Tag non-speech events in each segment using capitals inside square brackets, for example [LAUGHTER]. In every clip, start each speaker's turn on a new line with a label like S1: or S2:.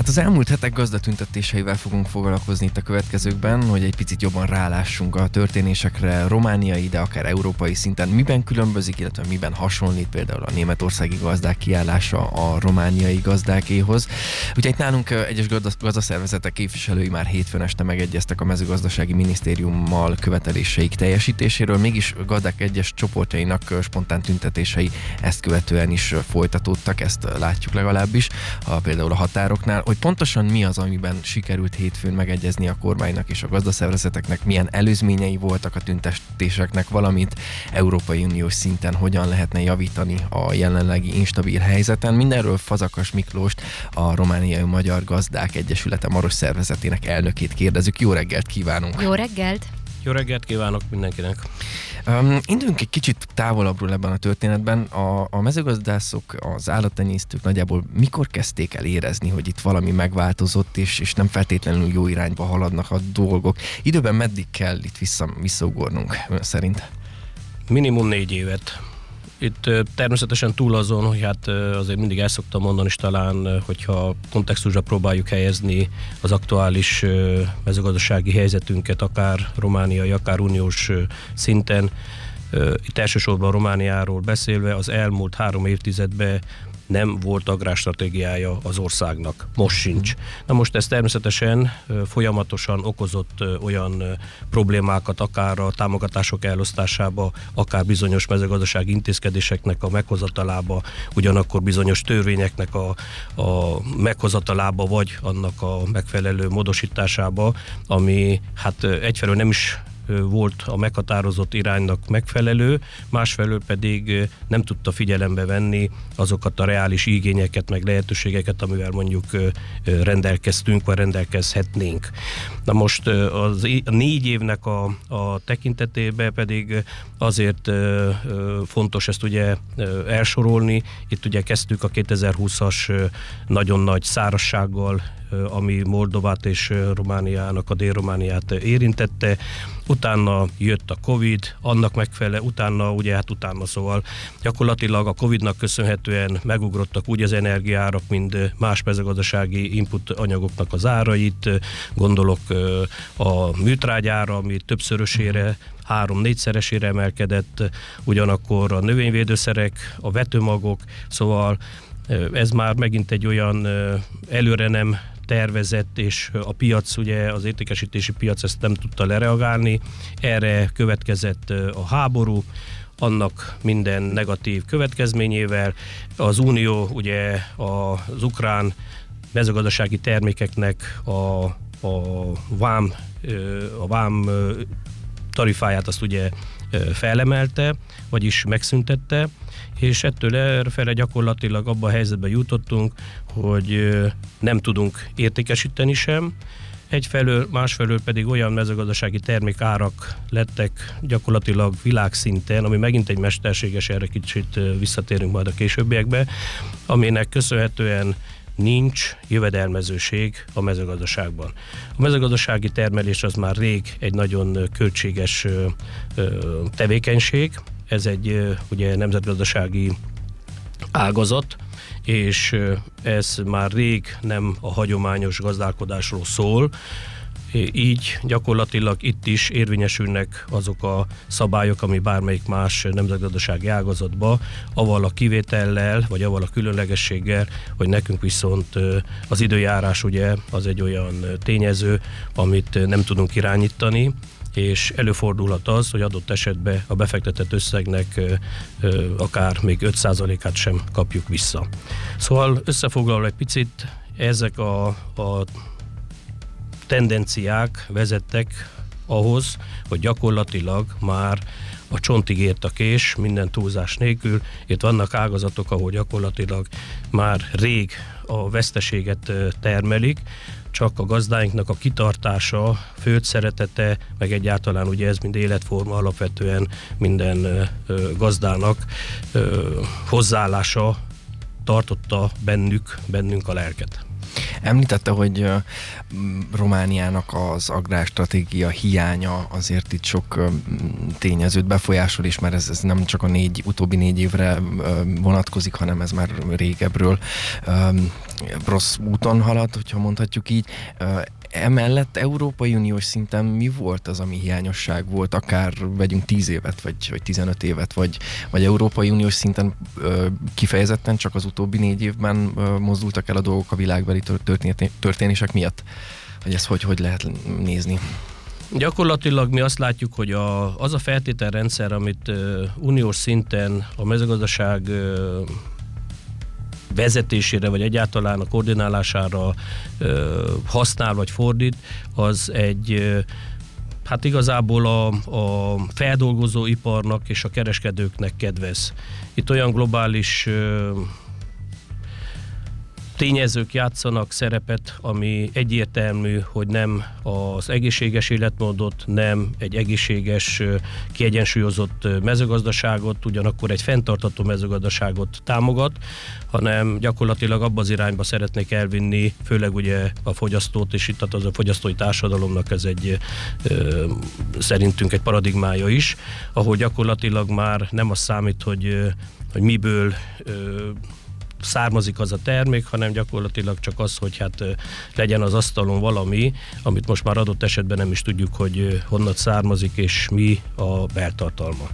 S1: Hát az elmúlt hetek gazdatüntetéseivel fogunk foglalkozni itt a következőkben, hogy egy picit jobban rálássunk a történésekre romániai, de akár európai szinten. Miben különbözik, illetve miben hasonlít például a németországi gazdák kiállása a romániai gazdákéhoz. Ugye itt nálunk egyes gazdaszervezetek képviselői már hétfőn este megegyeztek a mezőgazdasági minisztériummal követeléseik teljesítéséről, mégis gazdák egyes csoportjainak spontán tüntetései ezt követően is folytatódtak, ezt látjuk legalábbis, a, például a határoknál hogy pontosan mi az, amiben sikerült hétfőn megegyezni a kormánynak és a gazdaszervezeteknek, milyen előzményei voltak a tüntetéseknek, valamint Európai Uniós szinten hogyan lehetne javítani a jelenlegi instabil helyzeten. Mindenről Fazakas Miklóst, a Romániai Magyar Gazdák Egyesülete Maros Szervezetének elnökét kérdezzük. Jó reggelt kívánunk!
S2: Jó reggelt!
S3: Jó reggelt kívánok mindenkinek!
S1: Um, induljunk egy kicsit távolabbról ebben a történetben. A, a mezőgazdászok, az állattenyésztők nagyjából mikor kezdték el érezni, hogy itt valami megváltozott, és, és nem feltétlenül jó irányba haladnak a dolgok. Időben meddig kell itt vissza, visszaugornunk szerint?
S3: Minimum négy évet itt természetesen túl azon, hogy hát azért mindig el szoktam mondani, és talán, hogyha kontextusra próbáljuk helyezni az aktuális mezőgazdasági helyzetünket, akár romániai, akár uniós szinten, itt elsősorban Romániáról beszélve, az elmúlt három évtizedben nem volt agrárstratégiája az országnak. Most sincs. Na most ez természetesen folyamatosan okozott olyan problémákat, akár a támogatások elosztásába, akár bizonyos mezőgazdasági intézkedéseknek a meghozatalába, ugyanakkor bizonyos törvényeknek a, a meghozatalába, vagy annak a megfelelő módosításába, ami hát egyfelől nem is volt a meghatározott iránynak megfelelő, másfelől pedig nem tudta figyelembe venni azokat a reális igényeket, meg lehetőségeket, amivel mondjuk rendelkeztünk, vagy rendelkezhetnénk. Na most az négy évnek a, a tekintetében pedig azért fontos ezt ugye elsorolni. Itt ugye kezdtük a 2020-as nagyon nagy szárassággal ami Moldovát és Romániának, a Dél-Romániát érintette. Utána jött a Covid, annak megfelelő, utána ugye hát utána szóval gyakorlatilag a Covidnak köszönhetően megugrottak úgy az energiárak, mint más mezőgazdasági input anyagoknak az árait, gondolok a műtrágyára, ami többszörösére három-négyszeresére emelkedett, ugyanakkor a növényvédőszerek, a vetőmagok, szóval ez már megint egy olyan előre nem tervezett, és a piac, ugye az értékesítési piac ezt nem tudta lereagálni. Erre következett a háború, annak minden negatív következményével. Az Unió ugye az ukrán mezőgazdasági termékeknek a, a vám, a vám tarifáját azt ugye felemelte, vagyis megszüntette, és ettől errefele gyakorlatilag abba a helyzetbe jutottunk, hogy nem tudunk értékesíteni sem, egyfelől, másfelől pedig olyan mezőgazdasági termékárak lettek gyakorlatilag világszinten, ami megint egy mesterséges, erre kicsit visszatérünk majd a későbbiekbe, aminek köszönhetően nincs jövedelmezőség a mezőgazdaságban. A mezőgazdasági termelés az már rég egy nagyon költséges tevékenység, ez egy ugye nemzetgazdasági ágazat, és ez már rég nem a hagyományos gazdálkodásról szól, így gyakorlatilag itt is érvényesülnek azok a szabályok, ami bármelyik más nemzetgazdasági ágazatba, avval a kivétellel, vagy avval a különlegességgel, hogy nekünk viszont az időjárás ugye az egy olyan tényező, amit nem tudunk irányítani, és előfordulhat az, hogy adott esetben a befektetett összegnek akár még 5%-át sem kapjuk vissza. Szóval összefoglalva egy picit, ezek a, a tendenciák vezettek ahhoz, hogy gyakorlatilag már a csontig ért a kés, minden túlzás nélkül. Itt vannak ágazatok, ahol gyakorlatilag már rég a veszteséget termelik, csak a gazdáinknak a kitartása, főt szeretete, meg egyáltalán ugye ez mind életforma alapvetően minden gazdának hozzáállása tartotta bennük, bennünk a lelket.
S1: Említette, hogy Romániának az agrárstratégia hiánya azért itt sok tényezőt befolyásol is, mert ez, ez nem csak a négy, utóbbi négy évre vonatkozik, hanem ez már régebről rossz úton halad, hogyha mondhatjuk így. Emellett Európai Uniós szinten mi volt az, ami hiányosság volt, akár vegyünk 10 évet, vagy, vagy 15 évet, vagy, vagy Európai Uniós szinten ö, kifejezetten csak az utóbbi négy évben ö, mozdultak el a dolgok a világbeli történések miatt? Hogy ezt hogy, hogy lehet nézni?
S3: Gyakorlatilag mi azt látjuk, hogy a, az a feltételrendszer, amit ö, uniós szinten a mezőgazdaság ö, vezetésére, vagy egyáltalán a koordinálására használ, vagy fordít, az egy hát igazából a, a feldolgozóiparnak és a kereskedőknek kedvez. Itt olyan globális tényezők játszanak szerepet, ami egyértelmű, hogy nem az egészséges életmódot, nem egy egészséges, kiegyensúlyozott mezőgazdaságot, ugyanakkor egy fenntartató mezőgazdaságot támogat, hanem gyakorlatilag abba az irányba szeretnék elvinni, főleg ugye a fogyasztót, és itt az a fogyasztói társadalomnak ez egy szerintünk egy paradigmája is, ahol gyakorlatilag már nem az számít, hogy, hogy miből származik az a termék, hanem gyakorlatilag csak az, hogy hát legyen az asztalon valami, amit most már adott esetben nem is tudjuk, hogy honnan származik, és mi a beltartalma.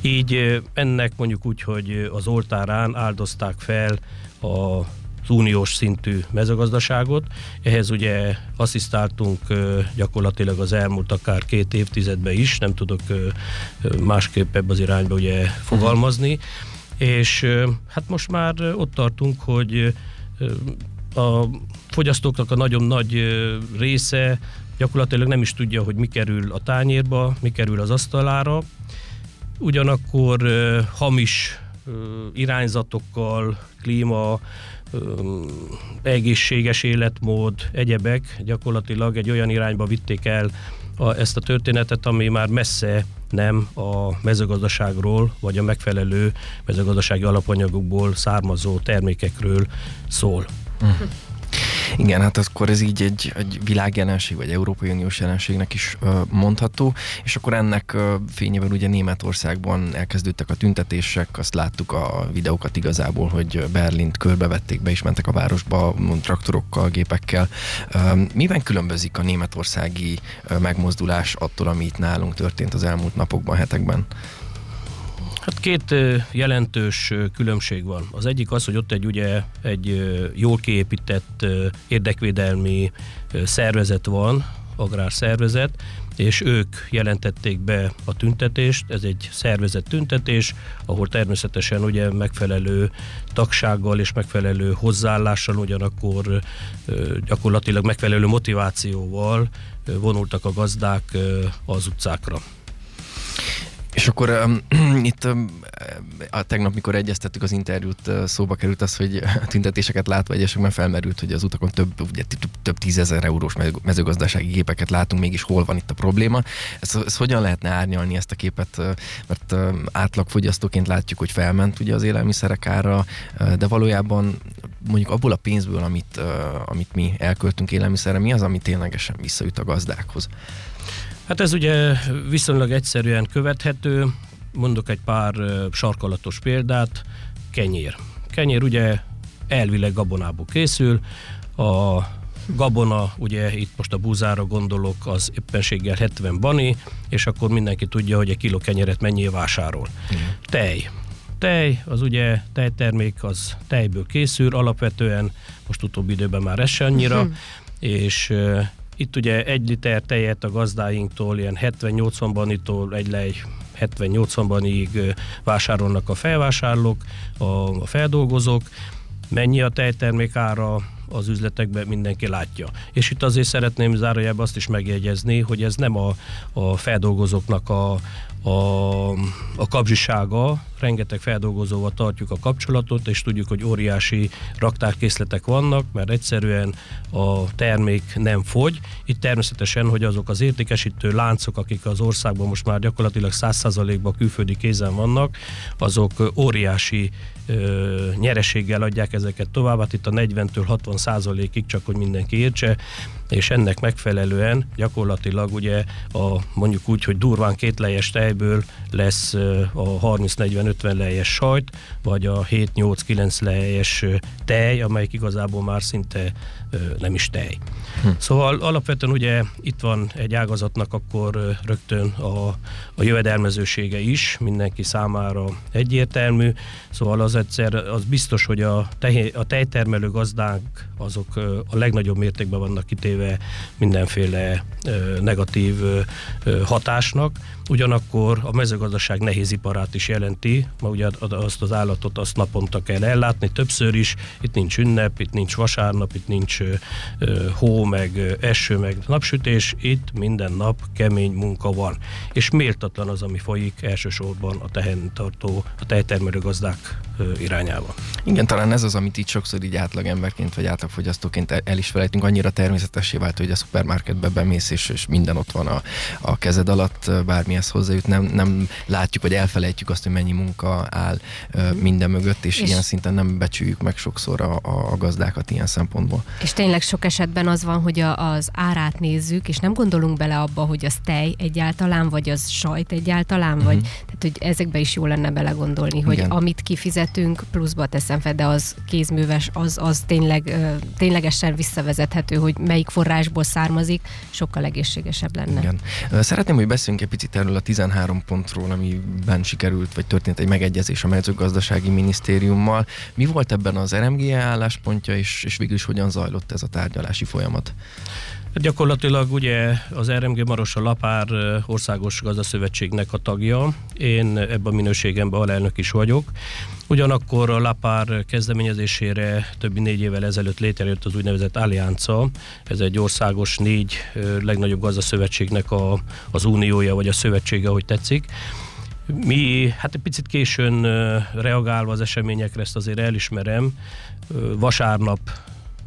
S3: Így ennek mondjuk úgy, hogy az oltárán áldozták fel a az uniós szintű mezőgazdaságot. Ehhez ugye asszisztáltunk gyakorlatilag az elmúlt akár két évtizedben is, nem tudok másképp ebbe az irányba ugye fogalmazni. Uh-huh és hát most már ott tartunk, hogy a fogyasztóknak a nagyon nagy része gyakorlatilag nem is tudja, hogy mi kerül a tányérba, mi kerül az asztalára. Ugyanakkor hamis irányzatokkal, klíma, egészséges életmód, egyebek gyakorlatilag egy olyan irányba vitték el a, ezt a történetet, ami már messze nem a mezőgazdaságról, vagy a megfelelő mezőgazdasági alapanyagokból származó termékekről szól. Mm.
S1: Igen, hát akkor ez így egy, egy világjelenség, vagy Európai Uniós jelenségnek is uh, mondható, és akkor ennek uh, fényében ugye Németországban elkezdődtek a tüntetések, azt láttuk a videókat igazából, hogy Berlint körbevették, be is mentek a városba traktorokkal, gépekkel. Uh, miben különbözik a németországi megmozdulás attól, ami itt nálunk történt az elmúlt napokban, hetekben?
S3: Hát két jelentős különbség van. Az egyik az, hogy ott egy ugye egy jól kiépített érdekvédelmi szervezet van, agrárszervezet, és ők jelentették be a tüntetést, ez egy szervezett tüntetés, ahol természetesen ugye megfelelő tagsággal és megfelelő hozzáállással, ugyanakkor gyakorlatilag megfelelő motivációval vonultak a gazdák az utcákra.
S1: És akkor um, [CLEARS THROAT] itt um, a tegnap, mikor egyeztettük az interjút, szóba került az, hogy tüntetéseket látva egyesekben felmerült, hogy az utakon több, ugye, több, több tízezer eurós mezőgazdasági gépeket látunk, mégis hol van itt a probléma. Ezt, ezt hogyan lehetne árnyalni ezt a képet, mert uh, átlagfogyasztóként látjuk, hogy felment ugye az élelmiszerek ára, de valójában mondjuk abból a pénzből, amit, uh, amit mi elköltünk élelmiszerre, mi az, ami ténylegesen visszajut a gazdákhoz?
S3: Hát ez ugye viszonylag egyszerűen követhető, mondok egy pár sarkalatos példát, kenyér. Kenyér ugye elvileg gabonából készül, a gabona, ugye itt most a búzára gondolok, az éppenséggel 70 bani, és akkor mindenki tudja, hogy egy kiló kenyeret mennyi vásárol. Mm. Tej. Tej, az ugye tejtermék, az tejből készül, alapvetően most utóbbi időben már ez se annyira, mm. és itt ugye egy liter tejet a gazdáinktól ilyen 70-80 banitól egy lej 70-80 banig vásárolnak a felvásárlók, a, a feldolgozók. Mennyi a tejtermék ára, az üzletekben mindenki látja. És itt azért szeretném zárójában azt is megjegyezni, hogy ez nem a, a feldolgozóknak a, a, a kapzsisága, rengeteg feldolgozóval tartjuk a kapcsolatot, és tudjuk, hogy óriási raktárkészletek vannak, mert egyszerűen a termék nem fogy. Itt természetesen, hogy azok az értékesítő láncok, akik az országban most már gyakorlatilag 100%-ban külföldi kézen vannak, azok óriási ö, nyereséggel adják ezeket tovább, hát itt a 40-től 60 százalékig, csak hogy mindenki értse, és ennek megfelelően gyakorlatilag ugye a mondjuk úgy, hogy durván két lejes tejből lesz a 30-40-50 lejes sajt, vagy a 7-8-9 lejes tej, amelyik igazából már szinte nem is tej. Hm. Szóval alapvetően ugye itt van egy ágazatnak akkor rögtön a, a jövedelmezősége is, mindenki számára egyértelmű, szóval az egyszer, az biztos, hogy a, tej, a tejtermelő gazdánk azok a legnagyobb mértékben vannak kitéve mindenféle negatív hatásnak, ugyanakkor a mezőgazdaság nehéziparát is jelenti, ma ugye azt az állatot azt naponta kell ellátni, többször is, itt nincs ünnep, itt nincs vasárnap, itt nincs hó, meg eső, meg napsütés, itt minden nap kemény munka van. És méltatlan az, ami folyik elsősorban a tehentartó, a tejtermelő gazdák irányába.
S1: Igen, talán ez az, amit itt sokszor így átlagemberként vagy átlagfogyasztóként el is felejtünk, annyira természetessé vált, hogy a szupermarketbe bemész, és, és minden ott van a, a kezed alatt, bármihez hozzájut, nem, nem látjuk, vagy elfelejtjük azt, hogy mennyi munka áll minden mögött, és, és ilyen szinten nem becsüljük meg sokszor a, a gazdákat ilyen szempontból.
S2: És tényleg sok esetben az van, hogy a, az árát nézzük, és nem gondolunk bele abba, hogy az tej egyáltalán, vagy az sajt egyáltalán, uh-huh. vagy tehát, hogy ezekbe is jó lenne belegondolni, hogy Igen. amit kifizetünk, pluszba teszem fel, de az kézműves, az, az tényleg, ténylegesen visszavezethető, hogy melyik forrásból származik, sokkal egészségesebb lenne.
S1: Igen. Szeretném, hogy beszéljünk egy picit erről a 13 pontról, amiben sikerült, vagy történt egy megegyezés a mezőgazdasági minisztériummal. Mi volt ebben az RMG álláspontja, és, és végül is hogyan zajlott ez a tárgyalási folyamat?
S3: Hát gyakorlatilag ugye az RMG Maros a Lapár Országos Gazdaszövetségnek a tagja, én ebben a minőségemben alelnök is vagyok. Ugyanakkor a Lapár kezdeményezésére többi négy évvel ezelőtt létrejött az úgynevezett Allianza, ez egy országos négy legnagyobb gazdaszövetségnek a, az uniója, vagy a szövetsége, ahogy tetszik. Mi, hát egy picit későn reagálva az eseményekre, ezt azért elismerem, vasárnap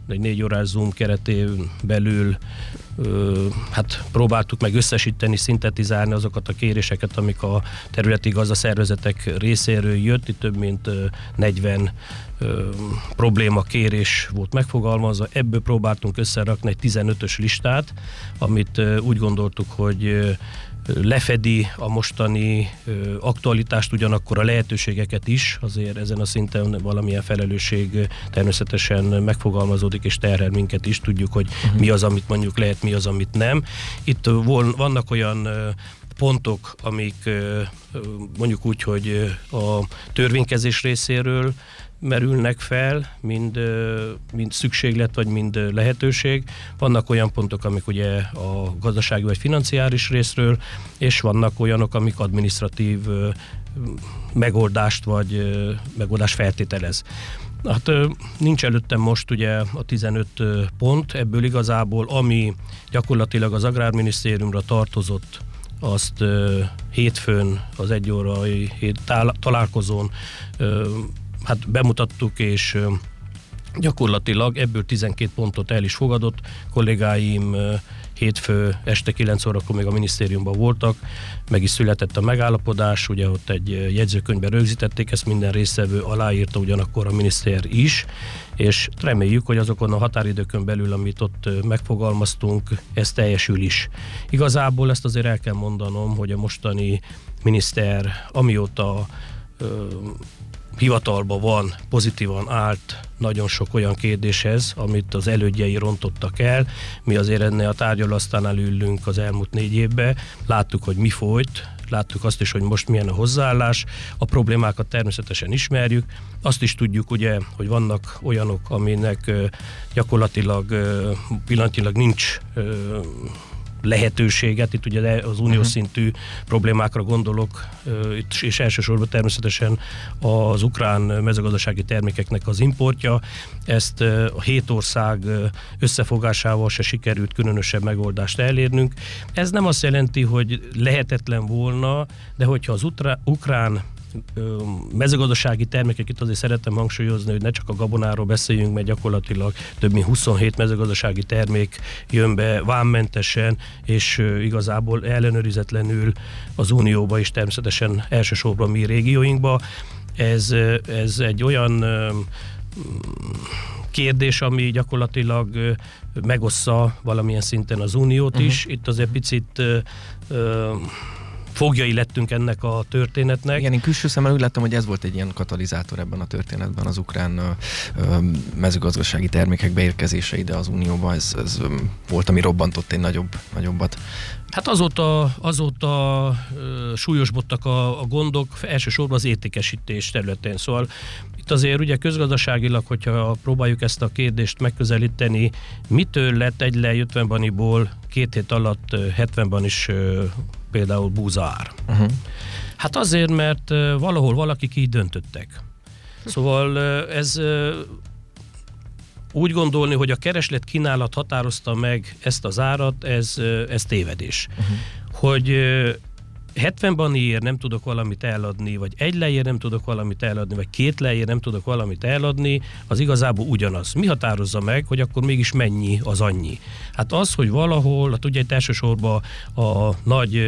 S3: egy négy órás Zoom keretén belül hát próbáltuk meg összesíteni, szintetizálni azokat a kéréseket, amik a területi gazdaszervezetek részéről jött. Itt több mint 40 ö, probléma kérés volt megfogalmazva. Ebből próbáltunk összerakni egy 15-ös listát, amit úgy gondoltuk, hogy lefedi a mostani aktualitást, ugyanakkor a lehetőségeket is, azért ezen a szinten valamilyen felelősség természetesen megfogalmazódik és terhel minket is, tudjuk, hogy uh-huh. mi az, amit mondjuk lehet, mi az, amit nem. Itt vannak olyan pontok, amik mondjuk úgy, hogy a törvénykezés részéről merülnek fel, mind, mind szükséglet, vagy mind lehetőség. Vannak olyan pontok, amik ugye a gazdasági vagy financiáris részről, és vannak olyanok, amik administratív megoldást vagy megoldás feltételez. Hát nincs előttem most ugye a 15 pont, ebből igazából ami gyakorlatilag az Agrárminisztériumra tartozott, azt hétfőn az egy órai találkozón hát bemutattuk, és gyakorlatilag ebből 12 pontot el is fogadott. Kollégáim hétfő este 9 órakor még a minisztériumban voltak, meg is született a megállapodás, ugye ott egy jegyzőkönyvben rögzítették, ezt minden részevő aláírta ugyanakkor a miniszter is, és reméljük, hogy azokon a határidőkön belül, amit ott megfogalmaztunk, ez teljesül is. Igazából ezt azért el kell mondanom, hogy a mostani miniszter, amióta hivatalban van, pozitívan állt nagyon sok olyan kérdéshez, amit az elődjei rontottak el. Mi azért ennél a tárgyalasztánál ülünk az elmúlt négy évben, láttuk, hogy mi folyt, láttuk azt is, hogy most milyen a hozzáállás, a problémákat természetesen ismerjük, azt is tudjuk ugye, hogy vannak olyanok, aminek gyakorlatilag pillanatilag nincs lehetőséget, itt ugye az uniós uh-huh. szintű problémákra gondolok, és elsősorban természetesen az ukrán mezőgazdasági termékeknek az importja. Ezt a hét ország összefogásával se sikerült különösebb megoldást elérnünk. Ez nem azt jelenti, hogy lehetetlen volna, de hogyha az ukrán mezőgazdasági termékek, itt azért szeretem hangsúlyozni, hogy ne csak a gabonáról beszéljünk, mert gyakorlatilag több mint 27 mezőgazdasági termék jön be vámmentesen, és igazából ellenőrizetlenül az Unióba is természetesen elsősorban mi régióinkba. Ez, ez egy olyan kérdés, ami gyakorlatilag megossza valamilyen szinten az uniót uh-huh. is. Itt azért picit fogjai lettünk ennek a történetnek.
S1: Igen, én külső szemmel úgy láttam, hogy ez volt egy ilyen katalizátor ebben a történetben, az ukrán ö, mezőgazdasági termékek beérkezése ide az Unióba, ez, ez volt, ami robbantott egy nagyobb, nagyobbat.
S3: Hát azóta, azóta ö, súlyosbodtak a, a gondok, elsősorban az értékesítés területén. Szóval itt azért ugye közgazdaságilag, hogyha próbáljuk ezt a kérdést megközelíteni, mitől lett egy le 50 baniból két hét alatt 70-ban is például búzaár? Uh-huh. Hát azért, mert valahol valakik így döntöttek. Szóval ez úgy gondolni, hogy a kereslet kínálat határozta meg ezt az árat, ez, ez tévedés. Uh-huh. Hogy 70 baníért nem tudok valamit eladni, vagy egy lejér nem tudok valamit eladni, vagy két lejér nem tudok valamit eladni, az igazából ugyanaz. Mi határozza meg, hogy akkor mégis mennyi az annyi? Hát az, hogy valahol, hát ugye itt elsősorban a nagy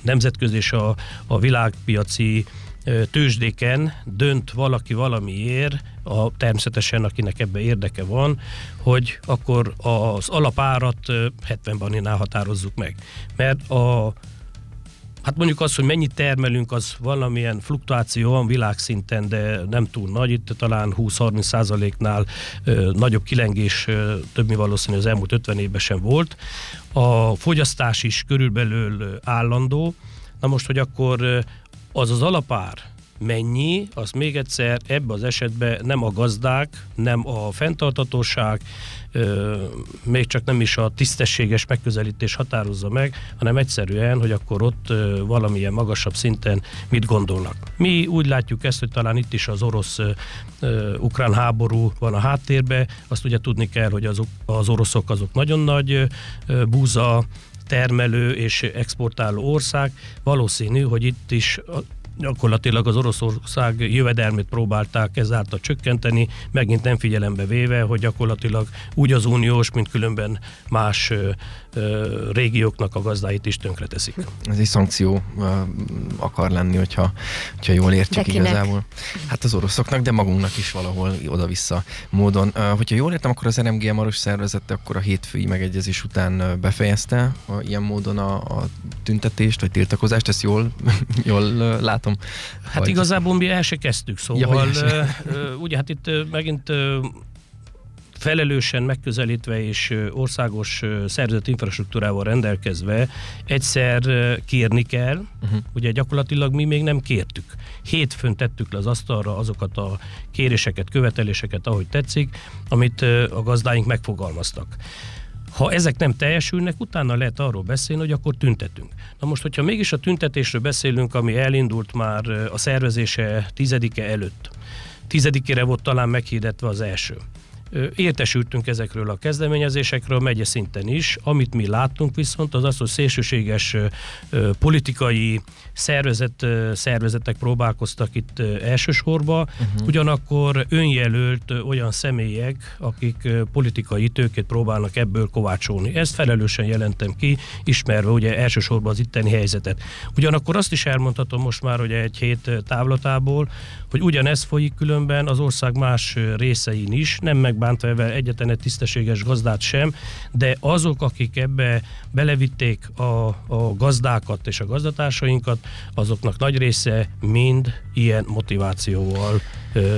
S3: nemzetközi és a, a világpiaci tőzsdéken dönt valaki valamiért, a, természetesen akinek ebbe érdeke van, hogy akkor az alapárat 70 baninál határozzuk meg. Mert a Hát mondjuk az, hogy mennyit termelünk, az valamilyen fluktuáció van világszinten, de nem túl nagy. Itt talán 20-30 százaléknál nagyobb kilengés több mi valószínű az elmúlt 50 évben sem volt. A fogyasztás is körülbelül állandó. Na most, hogy akkor az az alapár, mennyi, az még egyszer ebbe az esetben nem a gazdák, nem a fenntartatóság, még csak nem is a tisztességes megközelítés határozza meg, hanem egyszerűen, hogy akkor ott valamilyen magasabb szinten mit gondolnak. Mi úgy látjuk ezt, hogy talán itt is az orosz-ukrán háború van a háttérbe, azt ugye tudni kell, hogy az, az oroszok azok nagyon nagy búza termelő és exportáló ország. Valószínű, hogy itt is gyakorlatilag az Oroszország jövedelmét próbálták ezáltal csökkenteni, megint nem figyelembe véve, hogy gyakorlatilag úgy az uniós, mint különben más régióknak a gazdáit is tönkreteszik.
S1: Ez egy szankció akar lenni, hogyha, hogyha jól értjük de igazából. Hát az oroszoknak, de magunknak is valahol oda-vissza módon. Hogyha jól értem, akkor az RMG Maros szervezete akkor a hétfői megegyezés után befejezte a, ilyen módon a, a tüntetést, vagy tiltakozást, ezt jól, [LAUGHS] jól lát látom.
S3: Hát vagy... igazából mi el se kezdtük, szóval ja, ugye hát itt megint felelősen megközelítve és országos szervezet infrastruktúrával rendelkezve egyszer kérni kell. Uh-huh. Ugye gyakorlatilag mi még nem kértük. Hétfőn tettük le az asztalra azokat a kéréseket, követeléseket, ahogy tetszik, amit a gazdáink megfogalmaztak. Ha ezek nem teljesülnek, utána lehet arról beszélni, hogy akkor tüntetünk. Na most, hogyha mégis a tüntetésről beszélünk, ami elindult már a szervezése tizedike előtt, tizedikére volt talán meghirdetve az első értesültünk ezekről a kezdeményezésekről megye szinten is. Amit mi láttunk viszont az az, hogy szélsőséges politikai szervezet, szervezetek próbálkoztak itt elsősorban, uh-huh. ugyanakkor önjelölt olyan személyek, akik politikai tőkét próbálnak ebből kovácsolni. Ezt felelősen jelentem ki, ismerve ugye elsősorban az itteni helyzetet. Ugyanakkor azt is elmondhatom most már, hogy egy hét távlatából, hogy ugyanez folyik különben az ország más részein is, nem megbántva ebben egyetlen egy tisztességes gazdát sem, de azok, akik ebbe belevitték a, a gazdákat és a gazdatársainkat, azoknak nagy része mind ilyen motivációval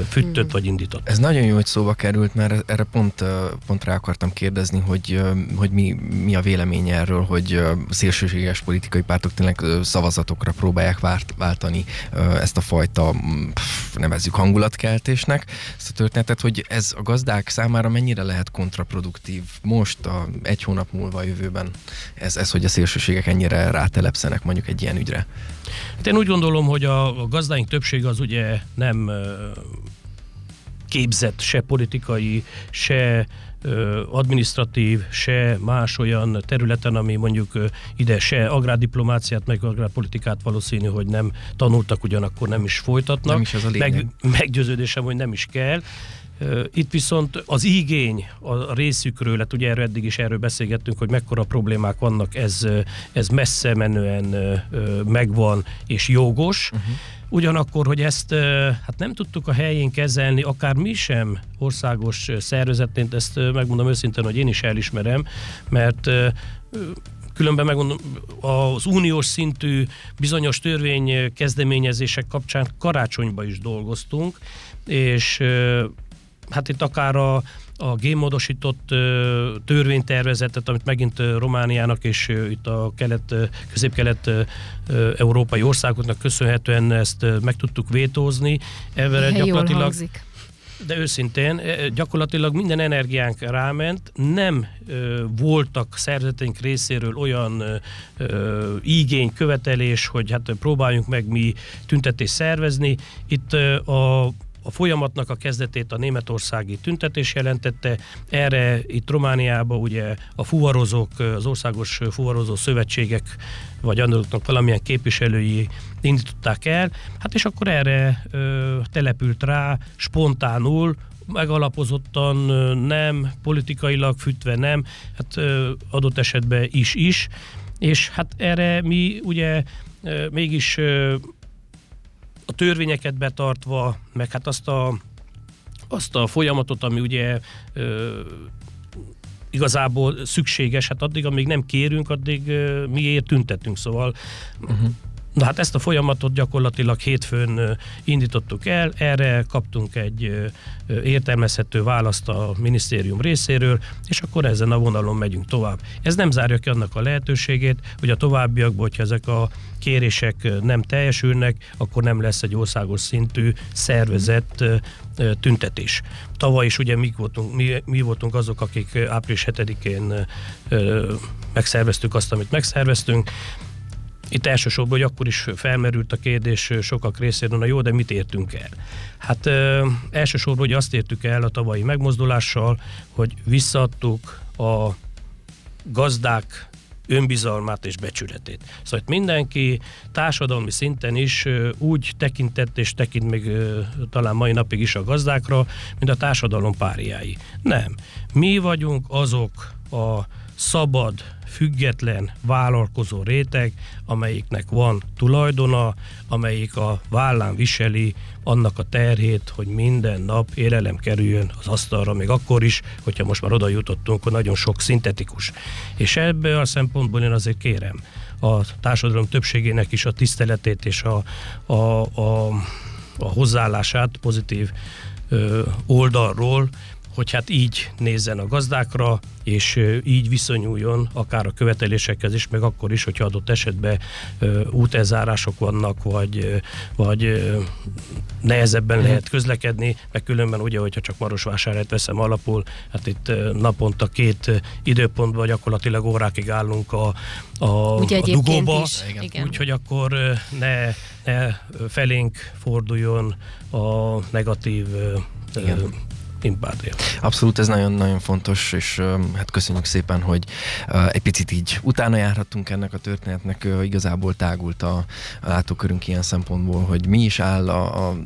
S3: füttött vagy indított.
S1: Ez nagyon jó, hogy szóba került, mert erre pont, pont rá akartam kérdezni, hogy, hogy mi, mi a vélemény erről, hogy szélsőséges politikai pártok tényleg szavazatokra próbálják várt, váltani ezt a fajta, nevezzük hangulatkeltésnek, ezt a történetet, hogy ez a gazdák számára mennyire lehet kontraproduktív most, a egy hónap múlva a jövőben, ez, ez hogy a szélsőségek ennyire rátelepszenek mondjuk egy ilyen ügyre?
S3: Hát én úgy gondolom, hogy a, a gazdáink többsége az ugye nem képzett se politikai, se administratív, se más olyan területen, ami mondjuk ide se agrárdiplomáciát, meg agrárpolitikát valószínű, hogy nem tanultak, ugyanakkor nem is folytatnak. Nem
S1: is az a
S3: Meg, meggyőződésem, hogy nem is kell Itt viszont az igény a részükről, hát ugye erről eddig is erről beszélgettünk, hogy mekkora problémák vannak, ez, ez messze menően megvan és jogos. Uh-huh. Ugyanakkor, hogy ezt hát nem tudtuk a helyén kezelni, akár mi sem országos szervezetként, ezt megmondom őszintén, hogy én is elismerem, mert Különben megmondom, az uniós szintű bizonyos törvény kezdeményezések kapcsán karácsonyba is dolgoztunk, és hát itt akár a, a génmódosított törvénytervezetet, amit megint Romániának és itt a kelet, közép-kelet európai országoknak köszönhetően ezt meg tudtuk vétózni.
S2: Ezzel gyakorlatilag hangzik
S3: de őszintén, gyakorlatilag minden energiánk ráment, nem ö, voltak szervezeteink részéről olyan ö, igény, követelés, hogy hát próbáljunk meg mi tüntetést szervezni. Itt ö, a a folyamatnak a kezdetét a németországi tüntetés jelentette. Erre itt Romániában ugye a fuvarozók, az országos fuvarozó szövetségek vagy annak valamilyen képviselői indították el, hát és akkor erre ö, települt rá spontánul megalapozottan nem, politikailag fütve nem, hát adott esetben is-is, és hát erre mi ugye mégis a törvényeket betartva, meg hát azt a, azt a folyamatot, ami ugye ö, igazából szükséges, hát addig, amíg nem kérünk, addig ö, miért tüntetünk, szóval uh-huh. Na hát ezt a folyamatot gyakorlatilag hétfőn indítottuk el, erre kaptunk egy értelmezhető választ a minisztérium részéről, és akkor ezen a vonalon megyünk tovább. Ez nem zárja ki annak a lehetőségét, hogy a továbbiakban, hogyha ezek a kérések nem teljesülnek, akkor nem lesz egy országos szintű szervezett tüntetés. Tavaly is ugye mi voltunk, mi, mi voltunk azok, akik április 7-én megszerveztük azt, amit megszerveztünk, itt elsősorban, hogy akkor is felmerült a kérdés sokak részéről, na jó, de mit értünk el? Hát ö, elsősorban, hogy azt értük el a tavalyi megmozdulással, hogy visszaadtuk a gazdák önbizalmát és becsületét. Szóval itt mindenki társadalmi szinten is úgy tekintett és tekint még talán mai napig is a gazdákra, mint a társadalom páriái. Nem. Mi vagyunk azok a szabad, független vállalkozó réteg, amelyiknek van tulajdona, amelyik a vállán viseli annak a terhét, hogy minden nap élelem kerüljön az asztalra, még akkor is, hogyha most már oda jutottunk, hogy nagyon sok szintetikus. És ebből a szempontból én azért kérem a társadalom többségének is a tiszteletét és a, a, a, a hozzáállását pozitív ö, oldalról, hogy hát így nézzen a gazdákra, és így viszonyuljon akár a követelésekhez is, meg akkor is, hogyha adott esetben útezárások vannak, vagy, vagy nehezebben mhm. lehet közlekedni, meg különben ugye, hogyha csak Marosvásárhelyet veszem alapul, hát itt naponta két időpontban gyakorlatilag órákig állunk a, a, a dugóba, úgyhogy akkor ne, ne felénk forduljon a negatív Igen empátia.
S1: Abszolút, ez nagyon-nagyon fontos, és hát köszönjük szépen, hogy egy picit így utána járhattunk ennek a történetnek, igazából tágult a, a látókörünk ilyen szempontból, hogy mi is áll a, a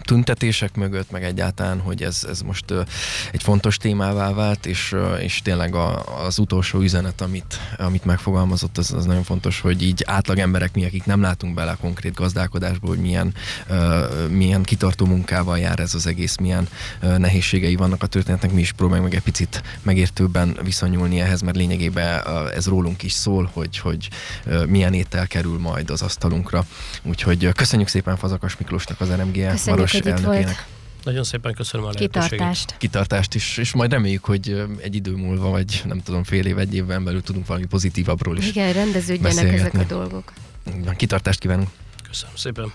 S1: tüntetések mögött, meg egyáltalán, hogy ez, ez most egy fontos témává vált, és, és tényleg a, az utolsó üzenet, amit, amit megfogalmazott, az, az nagyon fontos, hogy így átlag emberek mi, akik nem látunk bele a konkrét gazdálkodásba, hogy milyen, milyen kitartó munkával jár ez az egész, milyen nehéz nehézségei vannak a történetnek, mi is próbáljunk meg egy picit megértőbben viszonyulni ehhez, mert lényegében ez rólunk is szól, hogy, hogy milyen étel kerül majd az asztalunkra. Úgyhogy köszönjük szépen Fazakas Miklósnak, az RMG Maros elnökének.
S3: Nagyon szépen köszönöm a
S2: lehetőséget. Kitartást.
S1: Kitartást is, és majd reméljük, hogy egy idő múlva, vagy nem tudom, fél év, egy évben belül tudunk valami pozitívabbról is
S2: Igen, rendeződjenek ezek a dolgok.
S1: Kitartást kívánunk.
S3: Köszönöm szépen.